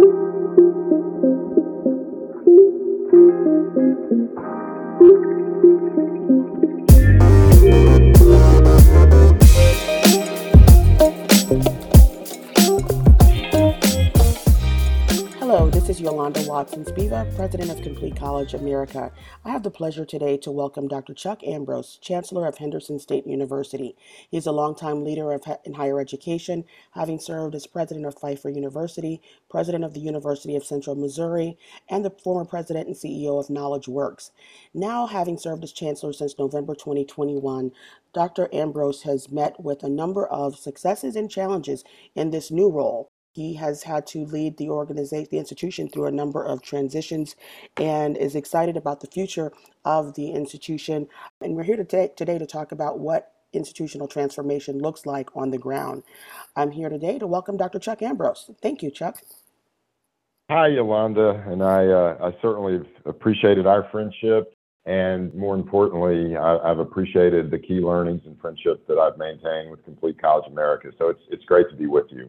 Thank you. Watson Spiva, President of Complete College America. I have the pleasure today to welcome Dr. Chuck Ambrose, Chancellor of Henderson State University. He's a longtime leader of, in higher education, having served as President of Pfeiffer University, President of the University of Central Missouri, and the former President and CEO of Knowledge Works. Now, having served as Chancellor since November 2021, Dr. Ambrose has met with a number of successes and challenges in this new role. He has had to lead the organization, the institution through a number of transitions and is excited about the future of the institution. And we're here today, today to talk about what institutional transformation looks like on the ground. I'm here today to welcome Dr. Chuck Ambrose. Thank you, Chuck. Hi, Yolanda, and I, uh, I certainly appreciated our friendship, and more importantly, I, have appreciated the key learnings and friendships that I've maintained with Complete College America. So it's it's great to be with you.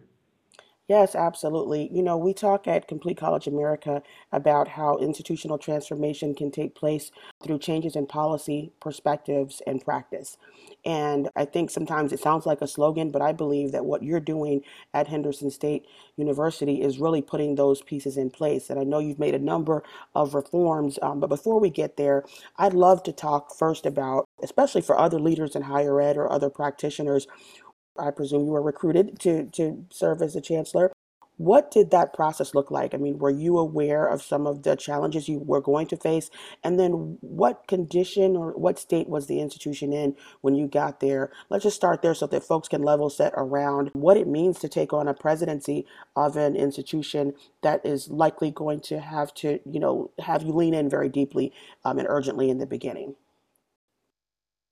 Yes, absolutely. You know, we talk at Complete College America about how institutional transformation can take place through changes in policy, perspectives, and practice. And I think sometimes it sounds like a slogan, but I believe that what you're doing at Henderson State University is really putting those pieces in place. And I know you've made a number of reforms, um, but before we get there, I'd love to talk first about, especially for other leaders in higher ed or other practitioners, I presume you were recruited to to serve as a chancellor. What did that process look like? I mean, were you aware of some of the challenges you were going to face? And then what condition or what state was the institution in when you got there? Let's just start there so that folks can level set around what it means to take on a presidency of an institution that is likely going to have to, you know, have you lean in very deeply um, and urgently in the beginning.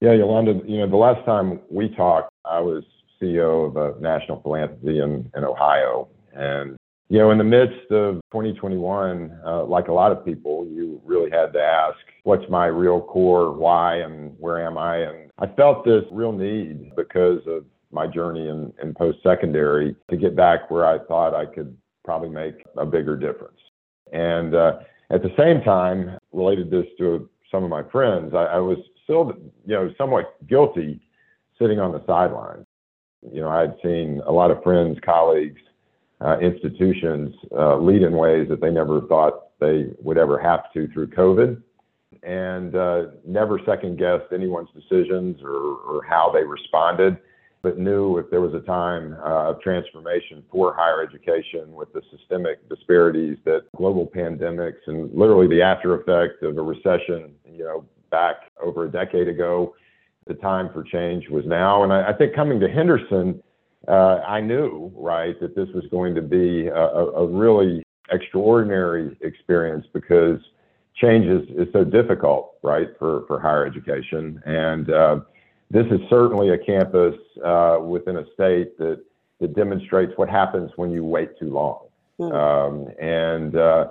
Yeah, Yolanda, you know, the last time we talked, I was CEO of a national philanthropy in, in Ohio. And, you know, in the midst of 2021, uh, like a lot of people, you really had to ask, what's my real core, why, and where am I? And I felt this real need because of my journey in, in post secondary to get back where I thought I could probably make a bigger difference. And uh, at the same time, related this to some of my friends, I, I was still, you know, somewhat guilty sitting on the sidelines. You know, I had seen a lot of friends, colleagues, uh, institutions uh, lead in ways that they never thought they would ever have to through COVID, and uh, never second guessed anyone's decisions or, or, how they responded, but knew if there was a time uh, of transformation for higher education with the systemic disparities that global pandemics and literally the after effect of a recession, you know, back over a decade ago the time for change was now. And I, I think coming to Henderson, uh, I knew, right, that this was going to be a, a really extraordinary experience because change is, is so difficult, right, for, for higher education. And uh, this is certainly a campus uh, within a state that, that demonstrates what happens when you wait too long. Mm. Um, and uh,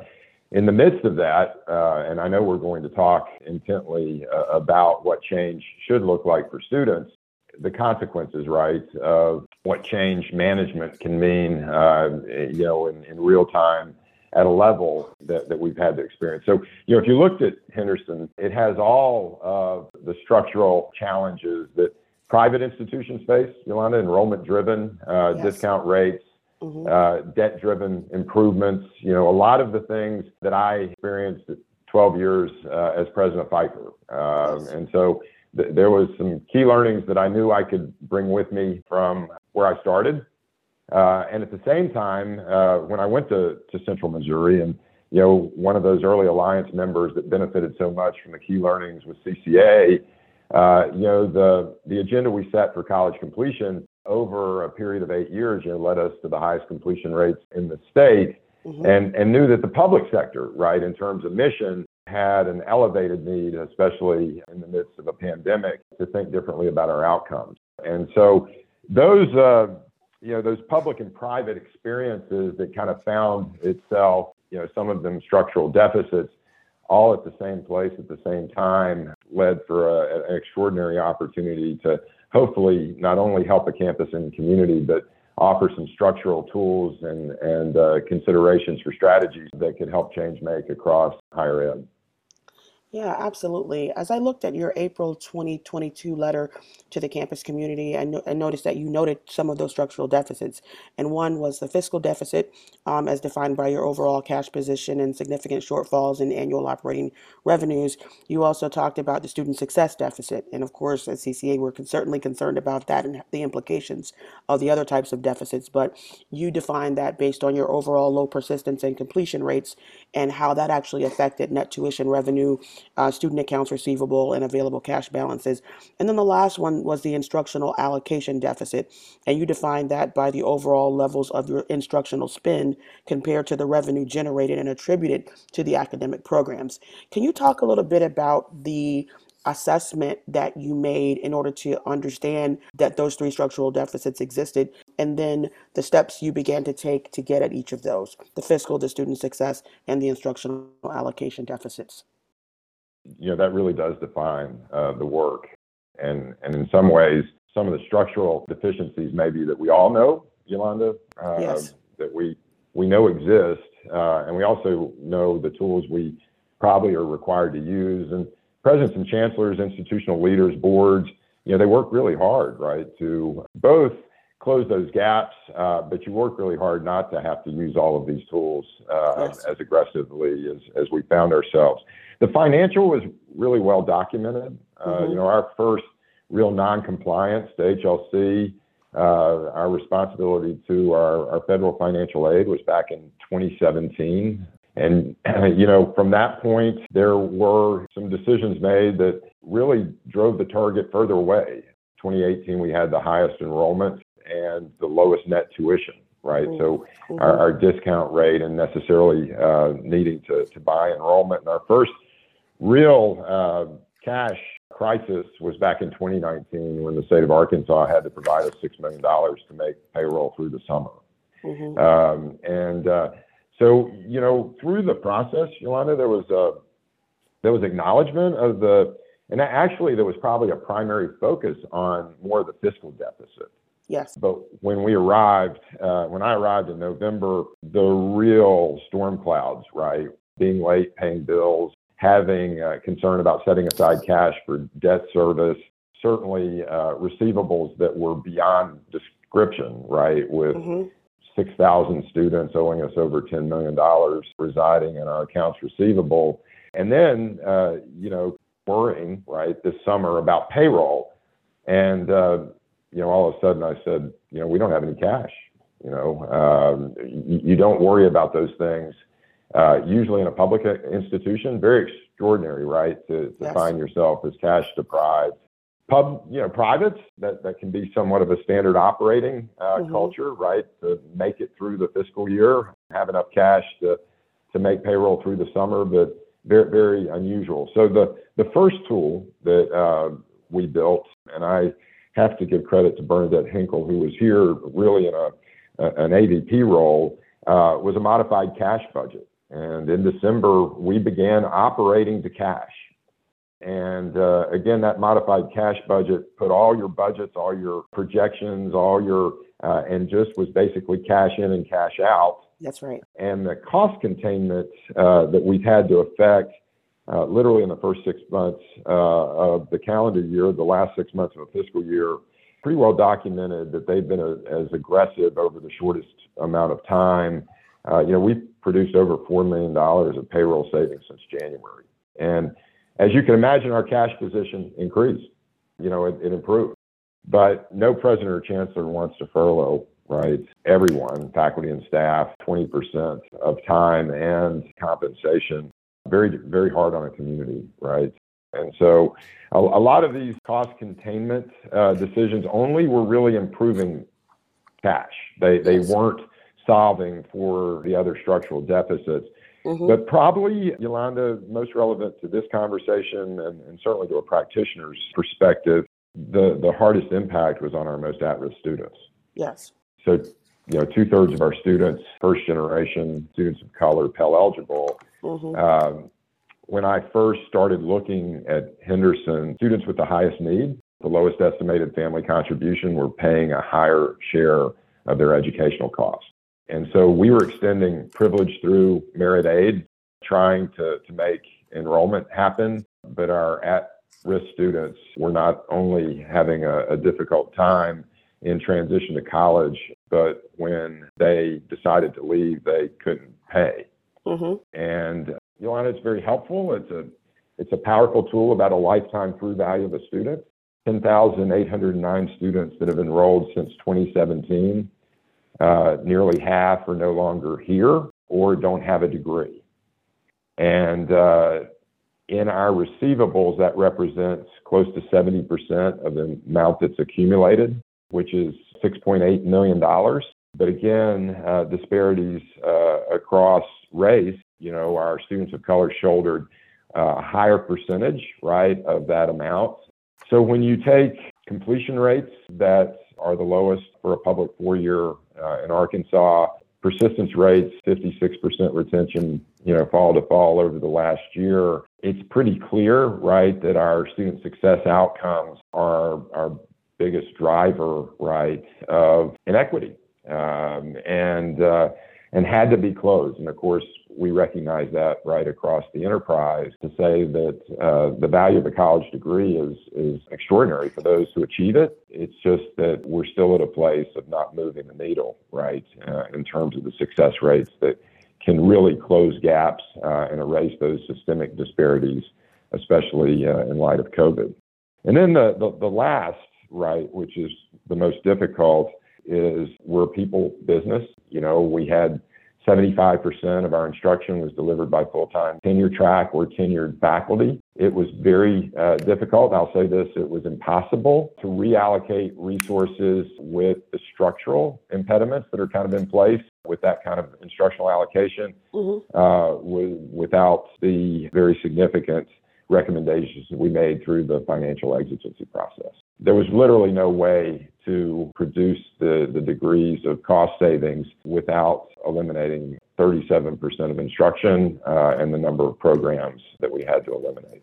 in the midst of that, uh, and I know we're going to talk intently uh, about what change should look like for students, the consequences, right, of what change management can mean, uh, you know, in, in, real time at a level that, that we've had to experience. So, you know, if you looked at Henderson, it has all of the structural challenges that private institutions face, Yolanda, enrollment driven, uh, yes. discount rates, mm-hmm. uh, debt driven improvements, you know, a lot of the things that I experienced 12 years uh, as president of Pfeiffer. Um, yes. And so th- there was some key learnings that I knew I could bring with me from where I started. Uh, and at the same time, uh, when I went to, to Central Missouri and you know, one of those early alliance members that benefited so much from the key learnings with CCA, uh, you know, the, the agenda we set for college completion over a period of eight years, you know, led us to the highest completion rates in the state mm-hmm. and, and knew that the public sector, right, in terms of mission, had an elevated need, especially in the midst of a pandemic, to think differently about our outcomes. And so those, uh, you know, those public and private experiences that kind of found itself, you know, some of them structural deficits, all at the same place at the same time, led for a, an extraordinary opportunity to hopefully not only help the campus and community, but offer some structural tools and, and uh, considerations for strategies that could help change make across higher ed. Yeah, absolutely. As I looked at your April 2022 letter to the campus community, I, no- I noticed that you noted some of those structural deficits. And one was the fiscal deficit, um, as defined by your overall cash position and significant shortfalls in annual operating revenues. You also talked about the student success deficit. And of course, at CCA, we're con- certainly concerned about that and the implications of the other types of deficits. But you defined that based on your overall low persistence and completion rates and how that actually affected net tuition revenue uh, student accounts receivable, and available cash balances. And then the last one was the instructional allocation deficit. And you defined that by the overall levels of your instructional spend compared to the revenue generated and attributed to the academic programs. Can you talk a little bit about the assessment that you made in order to understand that those three structural deficits existed and then the steps you began to take to get at each of those the fiscal the student success and the instructional allocation deficits you know, that really does define uh, the work. And, and in some ways, some of the structural deficiencies maybe that we all know, Yolanda, uh, yes. that we, we know exist. Uh, and we also know the tools we probably are required to use. And presidents and chancellors, institutional leaders, boards, you know, they work really hard, right, to both close those gaps, uh, but you work really hard not to have to use all of these tools uh, yes. as aggressively as, as we found ourselves. The financial was really well documented. Uh, mm-hmm. You know, our first real non-compliance to HLC, uh, our responsibility to our, our federal financial aid was back in 2017. And, you know, from that point, there were some decisions made that really drove the target further away. 2018, we had the highest enrollment and the lowest net tuition, right? Mm-hmm. So our, our, discount rate and necessarily uh, needing to, to buy enrollment. in our first real uh, cash crisis was back in 2019 when the state of Arkansas had to provide us $6 million to make payroll through the summer. Mm-hmm. Um, and uh, so, you know, through the process, Yolanda, there was a, there was acknowledgement of the, and actually there was probably a primary focus on more of the fiscal deficit. Yes. But when we arrived, uh, when I arrived in November, the real storm clouds, right? Being late paying bills, having concern about setting aside cash for debt service, certainly uh, receivables that were beyond description, right? With mm-hmm. 6,000 students owing us over $10 million residing in our accounts receivable. And then, uh, you know, worrying, right, this summer about payroll. And, uh, you know, all of a sudden I said, you know, we don't have any cash. You know, um, you, you don't worry about those things uh, usually in a public institution, very extraordinary, right? To, to yes. find yourself as cash deprived. Pub, you know, privates that, that can be somewhat of a standard operating uh, mm-hmm. culture, right? To make it through the fiscal year, have enough cash to to make payroll through the summer, but very very unusual. So the the first tool that uh, we built, and I have to give credit to Bernadette Hinkle, who was here really in a, a an AVP role, uh, was a modified cash budget. And in December, we began operating to cash. And uh, again, that modified cash budget put all your budgets, all your projections, all your, uh, and just was basically cash in and cash out. That's right. And the cost containment uh, that we've had to effect uh, literally in the first six months uh, of the calendar year, the last six months of a fiscal year, pretty well documented that they've been a, as aggressive over the shortest amount of time you know, we've produced over $4 million of payroll savings since January. And as you can imagine, our cash position increased. You know, it, it improved. But no president or chancellor wants to furlough, right? Everyone, faculty and staff, 20% of time and compensation. Very, very hard on a community, right? And so a, a lot of these cost containment uh, decisions only were really improving cash. They, they weren't solving for the other structural deficits. Mm-hmm. But probably, Yolanda, most relevant to this conversation and, and, certainly to a practitioner's perspective, the, the hardest impact was on our most at risk students. Yes. So, you know, two thirds of our students, first generation students of color, Pell eligible. Mm-hmm. Um, when I first started looking at Henderson, students with the highest need, the lowest estimated family contribution, were paying a higher share of their educational costs. And so we were extending privilege through merit aid, trying to, to make enrollment happen, but our at risk students were not only having a, a difficult time in transition to college, but when they decided to leave, they couldn't pay. Mm-hmm. And Yolanda, it's very helpful. It's a it's a powerful tool about a lifetime through value of a student. 10,809 students that have enrolled since 2017. Uh, nearly half are no longer here or don't have a degree. And uh, in our receivables, that represents close to 70% of the amount that's accumulated, which is $6.8 million. But again, uh, disparities uh, across race, you know, our students of color shouldered a higher percentage, right, of that amount. So when you take completion rates that are the lowest for a public four year uh, in Arkansas, persistence rates, 56% retention, you know, fall to fall over the last year, it's pretty clear, right, that our student success outcomes are our biggest driver, right, of inequity. Um, and, uh, and had to be closed. And of course, we recognize that right across the enterprise to say that uh, the value of a college degree is is extraordinary for those who achieve it. It's just that we're still at a place of not moving the needle, right, uh, in terms of the success rates that can really close gaps uh, and erase those systemic disparities, especially uh, in light of COVID. And then the, the, the last, right, which is the most difficult, is we're people business. You know, we had 75% of our instruction was delivered by full-time tenure track or tenured faculty. It was very uh, difficult. I'll say this, it was impossible to reallocate resources with the structural impediments that are kind of in place with that kind of instructional allocation mm-hmm. uh, with, without the very significant recommendations that we made through the financial exigency process. There was literally no way to produce the, the degrees of cost savings without eliminating 37% of instruction uh, and the number of programs that we had to eliminate.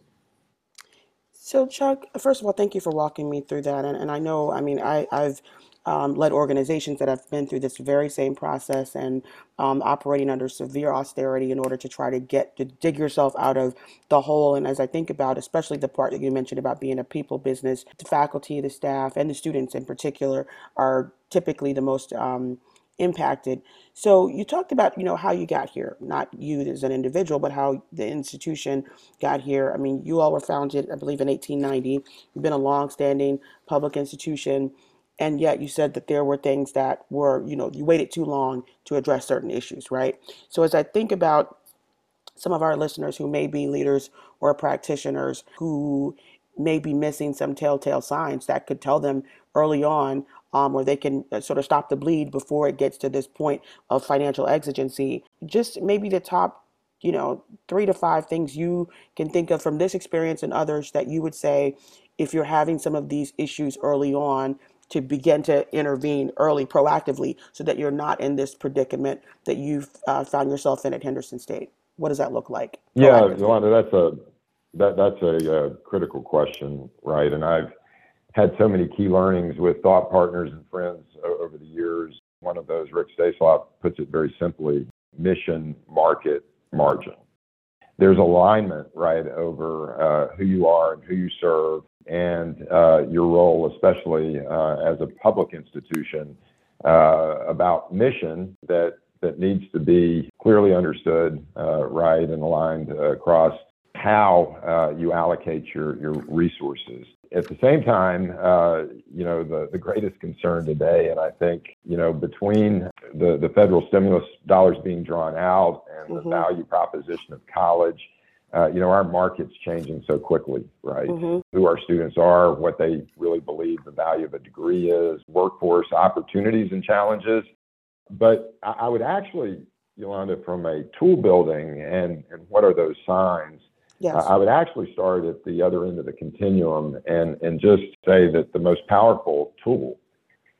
So, Chuck, first of all, thank you for walking me through that. And, and I know, I mean, I, I've um, led organizations that have been through this very same process and um, operating under severe austerity in order to try to get to dig yourself out of the hole. And as I think about, especially the part that you mentioned about being a people business, the faculty, the staff, and the students in particular are typically the most um, impacted. So you talked about, you know, how you got here, not you as an individual, but how the institution got here. I mean, you all were founded, I believe, in 1890. You've been a long-standing public institution and yet you said that there were things that were you know you waited too long to address certain issues right? So as i think about some of our listeners who may be leaders or practitioners who may be missing some telltale signs that could tell them early on um, where they can uh, sort of stop the bleed before it gets to this point of financial exigency just maybe the top you know three to five things you can think of from this experience and others that you would say if you're having some of these issues early on to begin to intervene early proactively so that you're not in this predicament that you've uh, found yourself in at Henderson State? What does that look like? Yeah, Yolanda, that's a that that's a, uh, critical question, right? And I've had so many key learnings with thought partners and friends over the years. One of those, Rick Staisloff, puts it very simply: mission, market, margin. There's alignment, right, over uh, who you are and who you serve, and uh, your role, especially uh, as a public institution, uh, about mission that that needs to be clearly understood, uh, right, and aligned across how uh, you allocate your your resources. At the same time, uh, you know the the greatest concern today, and I think you know between the the federal stimulus dollars being drawn out and mm-hmm. the value proposition of college uh, you know, our market's changing so quickly, right? Mm-hmm. Who our students are, what they really believe the value of a degree is, workforce opportunities and challenges. But I, I would actually, Yolanda, from a tool building and, and what are those signs, yes. I would actually start at the other end of the continuum and, and just say that the most powerful tool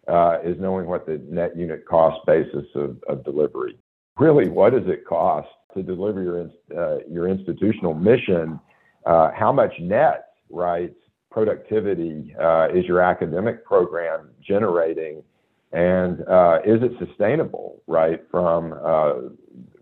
uh, is knowing what the net unit cost basis of, of delivery. Really, what does it cost to deliver your uh, your institutional mission, uh, how much net right productivity uh, is your academic program generating And uh, is it sustainable, right, from uh,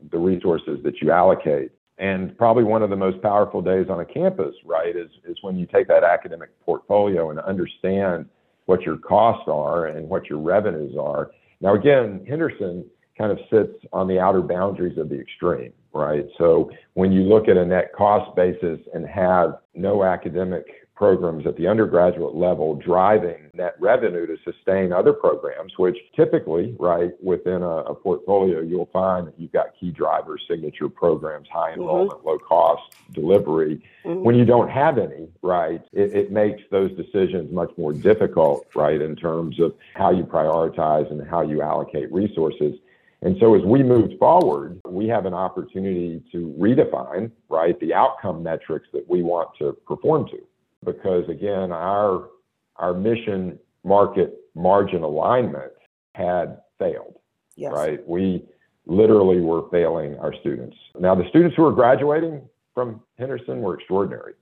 the resources that you allocate? And probably one of the most powerful days on a campus, right, is, is when you take that academic portfolio and understand what your costs are and what your revenues are. Now, again, Henderson kind of sits on the outer boundaries of the extreme, right? So when you look at a net cost basis and have no academic programs at the undergraduate level driving net revenue to sustain other programs, which typically, right, within a, a portfolio, you'll find that you've got key drivers, signature programs, high mm-hmm. enrollment, mm-hmm. low cost delivery. Mm-hmm. When you don't have any, right, it, it makes those decisions much more difficult, right, in terms of how you prioritize and how you allocate resources. And so as we move forward, we have an opportunity to redefine, right, the outcome metrics that we want to perform to because again, our our mission market margin alignment had failed. Yes. Right? We literally were failing our students. Now the students who are graduating from Henderson were extraordinary.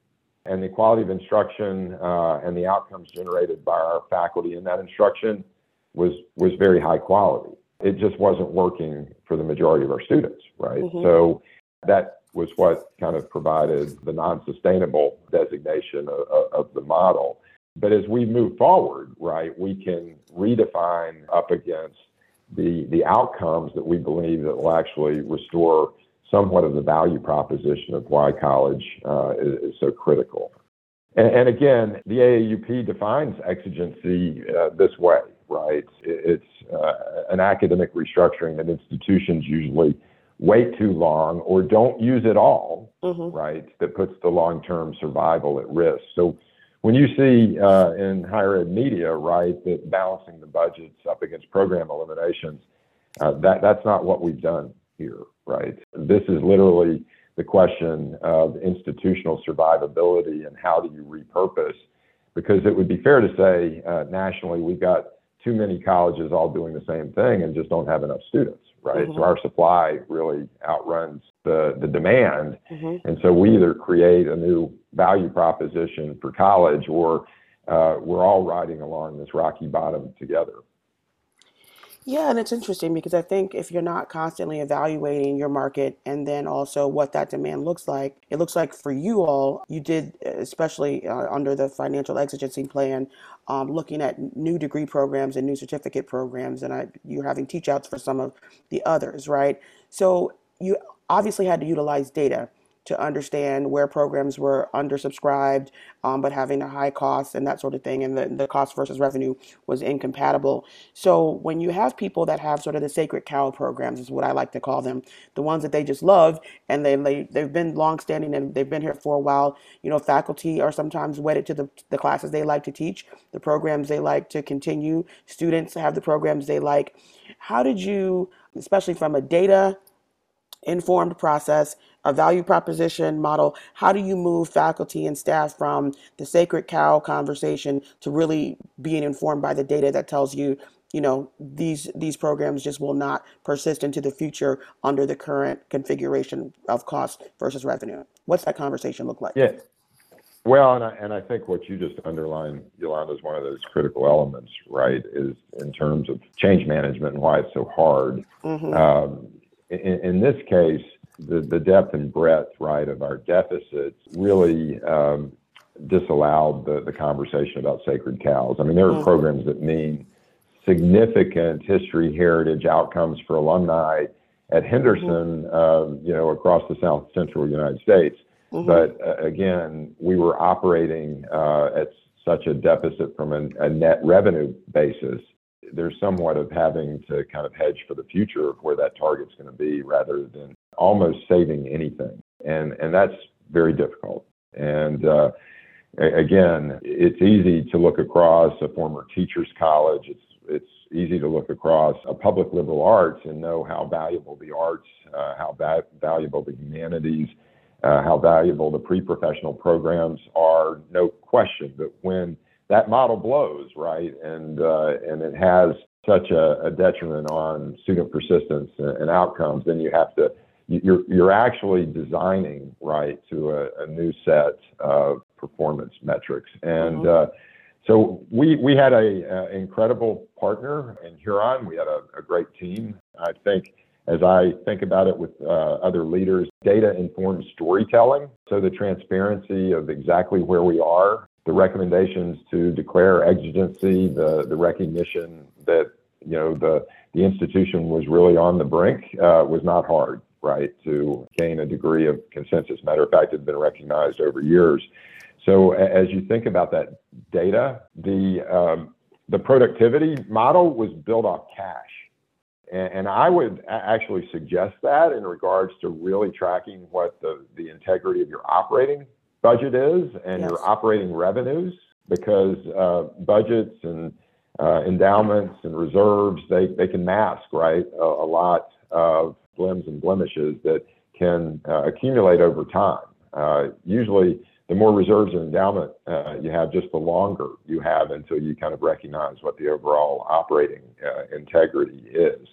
And the quality of instruction uh, and the outcomes generated by our faculty in that instruction was was very high quality. It just wasn't working for the majority of our students, right? Mm-hmm. So that was what kind of provided the non-sustainable designation of, of, the model. But as we move forward, right, we can redefine up against the the outcomes that we believe that will actually restore somewhat of the value proposition of why college uh, is, is, so critical. And, and, again, the AAUP defines exigency uh, this way, right? It's uh, an academic restructuring that institutions usually wait too long or don't use at all, mm-hmm. right, that puts the long term survival at risk. So when you see uh, in higher ed media, right, that balancing the budgets up against program eliminations, uh, that, that's not what we've done here, right? This is literally the question of institutional survivability and how do you repurpose. Because it would be fair to say uh, nationally, we've got too many colleges all doing the same thing and just don't have enough students right? Mm-hmm. So our supply really outruns the, the demand. Mm-hmm. And so we either create a new value proposition for college or uh, we're all riding along this rocky bottom together. Yeah, and it's interesting because I think if you're not constantly evaluating your market and then also what that demand looks like, it looks like for you all, you did, especially uh, under the financial exigency plan, um, looking at new degree programs and new certificate programs, and I, you're having teach outs for some of the others, right? So you obviously had to utilize data to understand where programs were undersubscribed, um, but having a high cost and that sort of thing, and the, the cost versus revenue was incompatible. So when you have people that have sort of the sacred cow programs, is what I like to call them, the ones that they just love, and they, they they've been longstanding and they've been here for a while. You know, faculty are sometimes wedded to the the classes they like to teach, the programs they like to continue. Students have the programs they like. How did you, especially from a data informed process, a value proposition model. How do you move faculty and staff from the sacred cow conversation to really being informed by the data that tells you, you know, these these programs just will not persist into the future under the current configuration of cost versus revenue? What's that conversation look like? Yeah. Well, and I, and I think what you just underlined, Yolanda, is one of those critical elements, right? Is in terms of change management and why it's so hard. Mm-hmm. Um, in, in this case, the, the depth and breadth, right, of our deficits really um, disallowed the, the conversation about sacred cows. I mean, there are mm-hmm. programs that mean significant history, heritage outcomes for alumni at Henderson, mm-hmm. uh, you know, across the South Central United States. Mm-hmm. But uh, again, we were operating uh, at such a deficit from a, a net revenue basis there's somewhat of having to kind of hedge for the future of where that target's going to be rather than almost saving anything. And, and that's very difficult. And uh, again, it's easy to look across a former teacher's college. It's, it's easy to look across a public liberal arts and know how valuable the arts, uh, how va- valuable the humanities, uh, how valuable the pre-professional programs are, no question. But when that model blows, right? And uh, and it has such a, a, detriment on student persistence and, and, outcomes, then you have to you're you're actually designing right to a, a new set of performance metrics and. Mm-hmm. Uh, so we we had a, a, incredible partner in Huron. We had a, a, great team. I think as I think about it with uh, other leaders, data informed storytelling. So the transparency of exactly where we are, the recommendations to declare exigency, the the recognition that you know the the institution was really on the brink uh, was not hard, right? To gain a degree of consensus. Matter of fact, it had been recognized over years. So as you think about that data, the um, the productivity model was built off cash. And, and I would actually suggest that in regards to really tracking what the, the integrity of your operating budget is and yes. your operating revenues, because uh, budgets and uh, endowments and reserves, they, they can mask, right, a, a lot of limbs and blemishes that can uh, accumulate over time. Uh, usually, the more reserves and endowment uh, you have, just the longer you have until you kind of recognize what the overall operating uh, integrity is.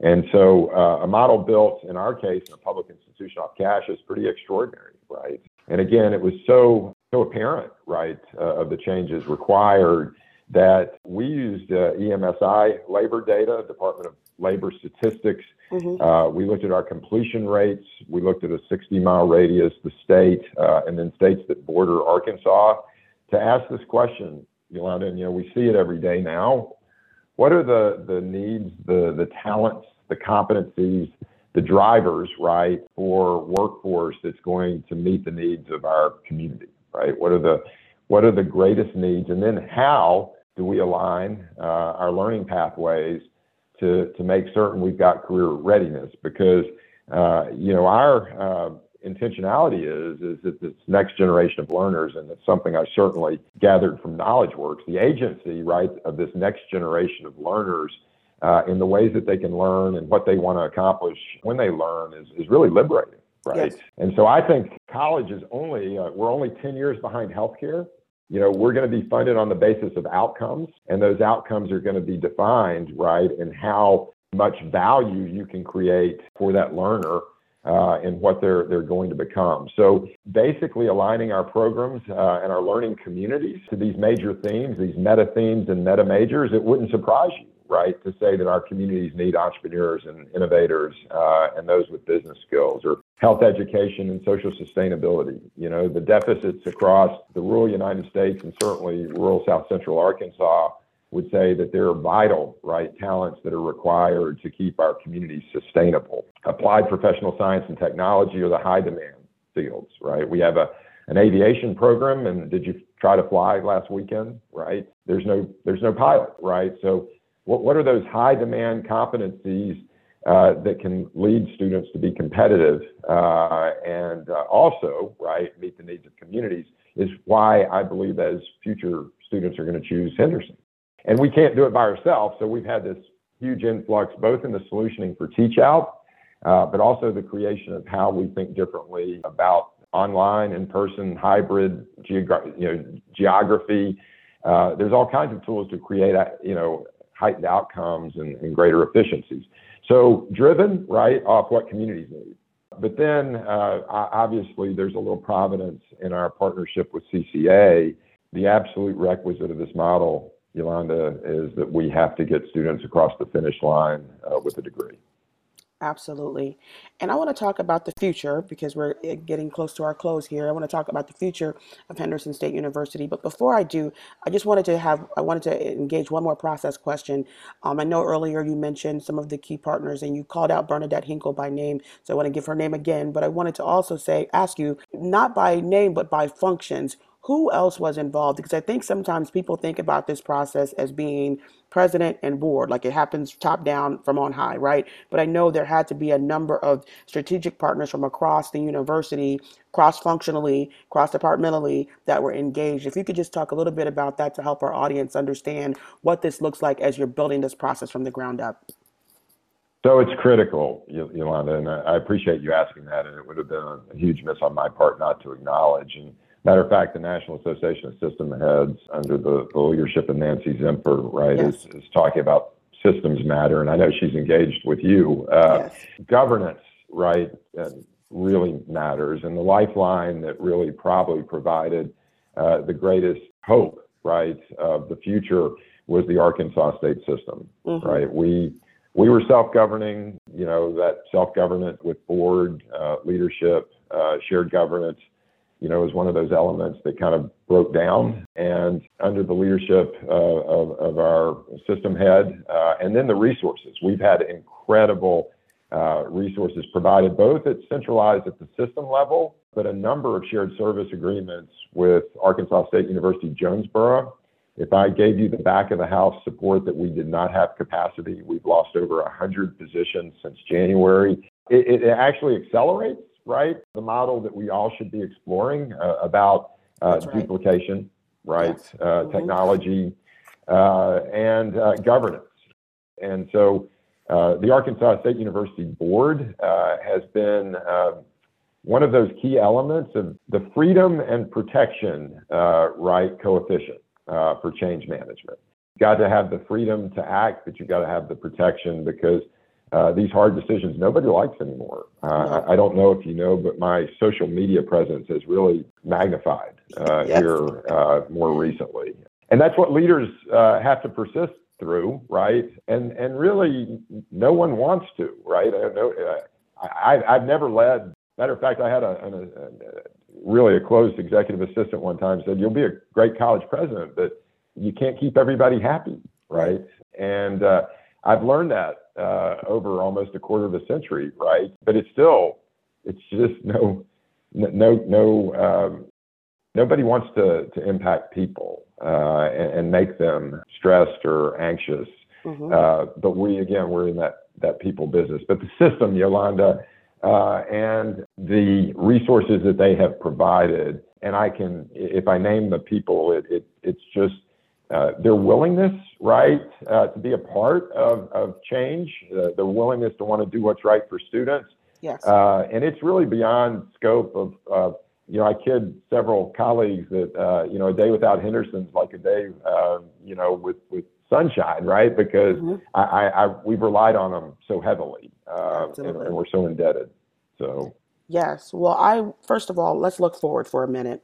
And so uh, a model built, in our case, in a public institution off cash is pretty extraordinary, right? And again, it was so so apparent, right, uh, of the changes required that we used uh, EMSI labor data, Department of Labor Statistics. Mm-hmm. Uh, we looked at our completion rates. We looked at a 60 mile radius, the state, uh, and then states that border Arkansas to ask this question, Yolanda. And, you know, we see it every day now. What are the, the needs, the, the talents, the competencies, the drivers, right, for workforce that's going to meet the needs of our community, right? What are the what are the greatest needs, and then how do we align uh, our learning pathways to, to make certain we've got career readiness? Because, uh, you know, our uh, intentionality is, is that this next generation of learners, and it's something I certainly gathered from KnowledgeWorks, the agency, right, of this next generation of learners uh, in the ways that they can learn and what they want to accomplish when they learn is, is really liberating right? Yes. And so I think college is only, uh, we're only 10 years behind healthcare you know, we're going to be funded on the basis of outcomes, and those outcomes are going to be defined, right, in how much value you can create for that learner uh, and what they're they're going to become. So basically, aligning our programs uh, and our learning communities to these major themes, these meta themes and meta majors, it wouldn't surprise you right, to say that our communities need entrepreneurs and innovators uh, and those with business skills, or health education and social sustainability. You know, the deficits across the rural United States and certainly rural South Central Arkansas would say that there are vital, right, talents that are required to keep our communities sustainable. Applied professional science and technology are the high demand fields, right? We have a an aviation program and did you try to fly last weekend right there's no there's no pilot right so what, what are those high demand competencies uh, that can lead students to be competitive uh, and uh, also, right, meet the needs of communities is why I believe as future students are going to choose Henderson. And we can't do it by ourselves. So we've had this huge influx both in the solutioning for teach out, uh, but also the creation of how we think differently about online, in person, hybrid, geogra- you know, geography. Uh, there's all kinds of tools to create, you know, heightened outcomes and, and greater efficiencies. So driven, right, off what communities need. But then, uh, obviously, there's a little providence in our partnership with CCA. The absolute requisite of this model, Yolanda, is that we have to get students across the finish line uh, with a degree. Absolutely. And I want to talk about the future because we're eh, getting close to our close here. I want to talk about the future of Henderson State University. But before I do, I just wanted to have, I wanted to engage one more process question. Um, I know earlier you mentioned some of the key partners and you called out Bernadette Hinkle by name. So I want to give her name again. But I wanted to also say, ask you, not by name, but by functions, who else was involved? Because I think sometimes people think about this process as being president and board, like it happens top down from on high, right? But I know there had to be a number of strategic partners from across the university, cross functionally, cross departmentally, that were engaged. If you could just talk a little bit about that to help our audience understand what this looks like as you're building this process from the ground up. So it's critical, Yolanda, and I appreciate you asking that. And it would have been a huge miss on my part not to acknowledge. And Matter of fact, the National Association of System Heads, under the, the leadership of Nancy Zimpher, right, yes. is, is talking about systems matter, and I know she's engaged with you. Uh, yes. Governance, right, uh, really matters, and the lifeline that really probably provided uh, the greatest hope, right, of the future was the Arkansas state system, mm-hmm. right? We we were self-governing, you know, that self-governance with board uh, leadership, uh, shared governance, you know, was one of those elements that kind of broke down. And under the leadership uh, of, of, our system head, uh, and then the resources, we've had incredible uh, resources provided both at centralized at the system level, but a number of shared service agreements with Arkansas State University Jonesboro if I gave you the back of the house support that we did not have capacity, we've lost over 100 positions since January. It, it actually accelerates, right? The model that we all should be exploring uh, about uh, right. duplication, right? Yes. Uh, mm-hmm. Technology uh, and uh, governance. And so uh, the Arkansas State University Board has been one of those key elements of the freedom and protection right coefficient uh, for change management. You've got to have the freedom to act, but you've got to have the protection because uh, these hard decisions nobody likes anymore. Uh, I, don't know if you know, but my social media presence has really magnified uh, yes. here uh, more recently, and that's what leaders uh, have to persist through, right? And and really, no one wants to, right? I know. I, I've never led. Matter of fact, I had a, a, a really a closed executive assistant one time said, "You'll be a great college president, but you can't keep everybody happy, right?" And uh, I've learned that uh, over almost a quarter of a century, right? But it's still, it's just no, no, no. Um, nobody wants to to impact people uh, and, and, make them stressed or anxious. Mm-hmm. Uh, but we again, we're in that that people business. But the system, Yolanda uh, and the resources that they have provided. And I can, if I name the people, it, it it's just uh, their willingness, right, uh, to be a part of, of change, uh, their willingness to want to do what's right for students. Yes. Uh, and it's really beyond scope of, uh, you know, I kid several colleagues that, uh, you know, a day without Henderson's like a day, uh, you know, with, with sunshine, right? Because mm-hmm. I, I, I, we've relied on them so heavily, uh, and, and, we're so indebted. So yes. Well, I first of all, let's look forward for a minute.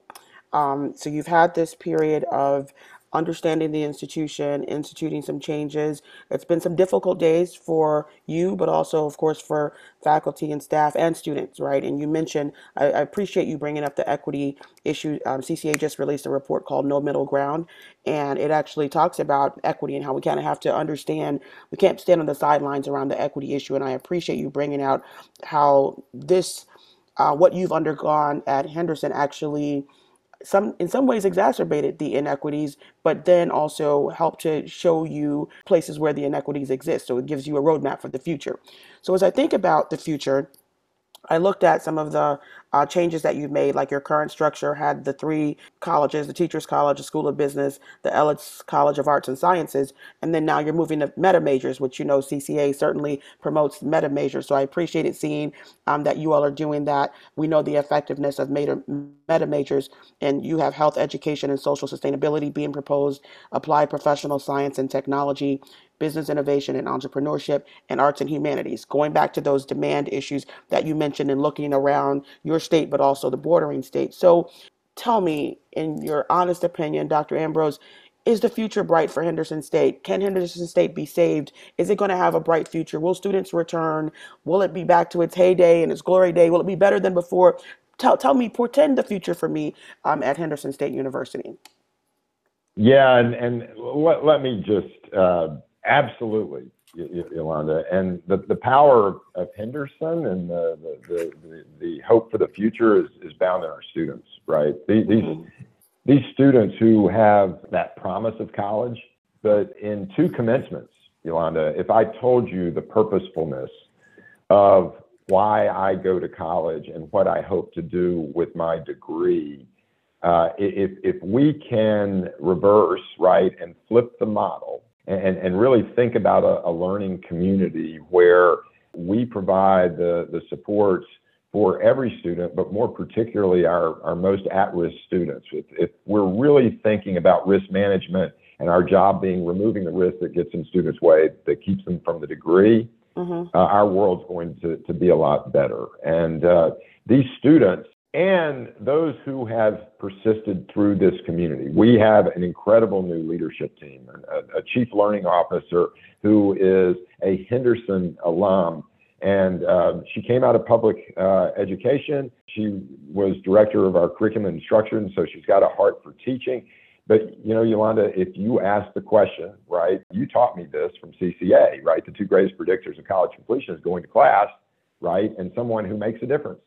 Um, so you've had this period of understanding the institution, instituting some changes. It's been some difficult days for you, but also, of course, for faculty and staff and students, right? And you mentioned, I, I appreciate you bringing up the equity issue. Um, CCA just released a report called No Middle Ground, and it actually talks about equity and how we kind of have to understand, we can't stand on the sidelines around the equity issue. And I appreciate you bringing out how this, uh, what you've undergone at Henderson actually some in some ways exacerbated the inequities, but then also helped to show you places where the inequities exist. So it gives you a roadmap for the future. So as I think about the future, I looked at some of the uh, changes that you've made, like your current structure had the three colleges the Teachers College, the School of Business, the Ellis College of Arts and Sciences, and then now you're moving to meta majors, which you know CCA certainly promotes meta majors. So I appreciated seeing um, that you all are doing that. We know the effectiveness of meta, meta majors, and you have health education and social sustainability being proposed, applied professional science and technology, business innovation and entrepreneurship, and arts and humanities. Going back to those demand issues that you mentioned and looking around your state, but also the bordering states. So tell me, in your honest opinion, Dr. Ambrose, is the future bright for Henderson State? Can Henderson State be saved? Is it going to have a bright future? Will students return? Will it be back to its heyday and its glory day? Will it be better than before? Tell, tell me, portend the future for me um, at Henderson State University. Yeah, and, and let, let me just uh, Absolutely, Yolanda. And the, the power of Henderson and the, the, the, the hope for the future is, is bound in our students, right? These, mm-hmm. these students who have that promise of college, but in two commencements, Yolanda, if I told you the purposefulness of why I go to college and what I hope to do with my degree, uh, if, if we can reverse, right, and flip the model and, and really think about a, a learning community where we provide the, the supports for every student, but more particularly our, our most at-risk students. If, if we're really thinking about risk management and our job being removing the risk that gets in students' way, that keeps them from the degree, mm-hmm. uh, our world's going to, to be a lot better. And uh, these students and those who have persisted through this community. We have an incredible new leadership team, a, chief learning officer who is a Henderson alum. And uh, she came out of public uh, education. She was director of our curriculum instruction, so she's got a heart for teaching. But you know, Yolanda, if you ask the question, right, you taught me this from CCA, right? The two greatest predictors of college completion is going to class, right, and someone who makes a difference.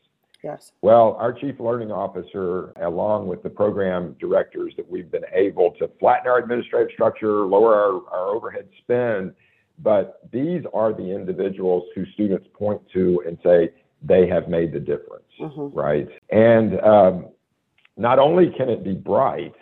Yes. Well, our chief learning officer, along with the program directors, that we've been able to flatten our administrative structure, lower our, our overhead spend. But these are the individuals who students point to and say they have made the difference, mm-hmm. right? And um, not only can it be bright,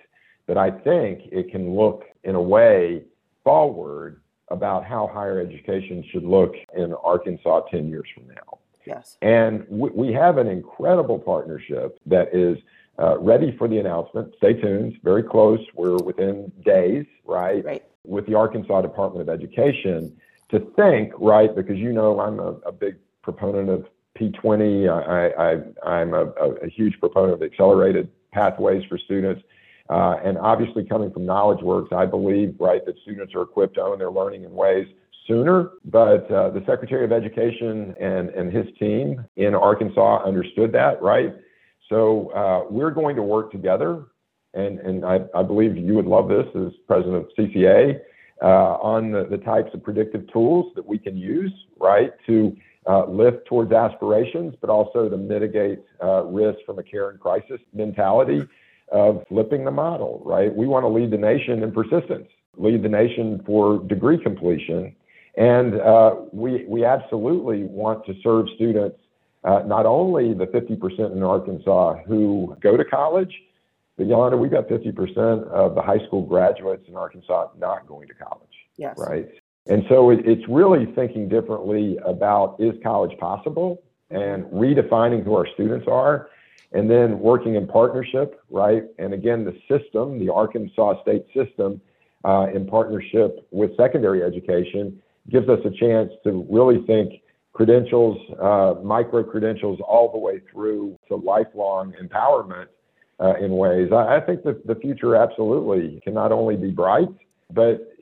but I think it can look in a way forward about how higher education should look in Arkansas 10 years from now. Yes. And we, we have an incredible partnership that is uh, ready for the announcement. Stay tuned, very close. We're within days, right? Right. With the Arkansas Department of Education to think, right, because you know I'm a, a big proponent of P20. I, I, I'm a, a, huge proponent of accelerated pathways for students. Uh, and obviously, coming from KnowledgeWorks, I believe, right, that students are equipped to own their learning in ways sooner, but uh, the Secretary of Education and, and his team in Arkansas understood that, right? So uh, we're going to work together, and, and I, I, believe you would love this as president of CCA, uh, on the, the, types of predictive tools that we can use, right, to uh, lift towards aspirations, but also to mitigate uh, risk from a care and crisis mentality of flipping the model, right? We want to lead the nation in persistence, lead the nation for degree completion, and uh, we, we absolutely want to serve students, uh, not only the 50% in Arkansas who go to college, but Yolanda, we've got 50% of the high school graduates in Arkansas not going to college. Yes. Right. And so it, it's really thinking differently about is college possible and redefining who our students are and then working in partnership, right? And again, the system, the Arkansas state system, uh, in partnership with secondary education gives us a chance to really think credentials, uh, micro credentials, all the way through to lifelong empowerment uh, in ways. I, I think that the future absolutely can not only be bright, but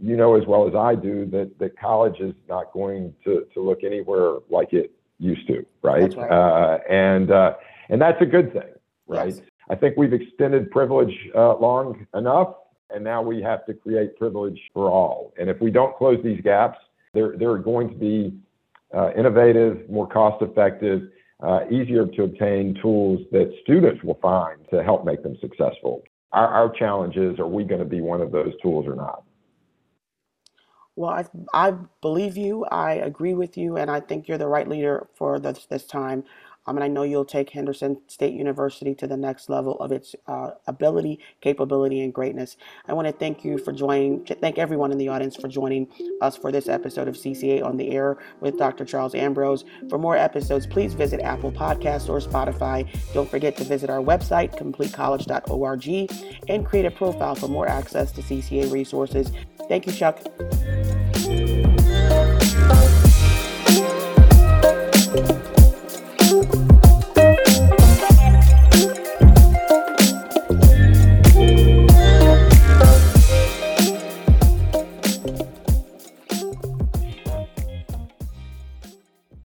you know as well as I do that, that college is not going to, to look anywhere like it used to, right? right. Uh, and uh, and that's a good thing, right? Yes. I think we've extended privilege uh, long enough and now we have to create privilege for all. And if we don't close these gaps, there, there are going to be uh, innovative, more cost effective, uh, easier to obtain tools that students will find to help make them successful. Our, our challenge is are we going to be one of those tools or not? Well, I, I believe you. I agree with you, and I think you're the right leader for this, this time. Um, and I know you'll take Henderson State University to the next level of its uh, ability, capability, and greatness. I want to thank you for joining, thank everyone in the audience for joining us for this episode of CCA on the Air with Dr. Charles Ambrose. For more episodes, please visit Apple Podcasts or Spotify. Don't forget to visit our website, completecollege.org, and create a profile for more access to CCA resources. Thank you, Chuck.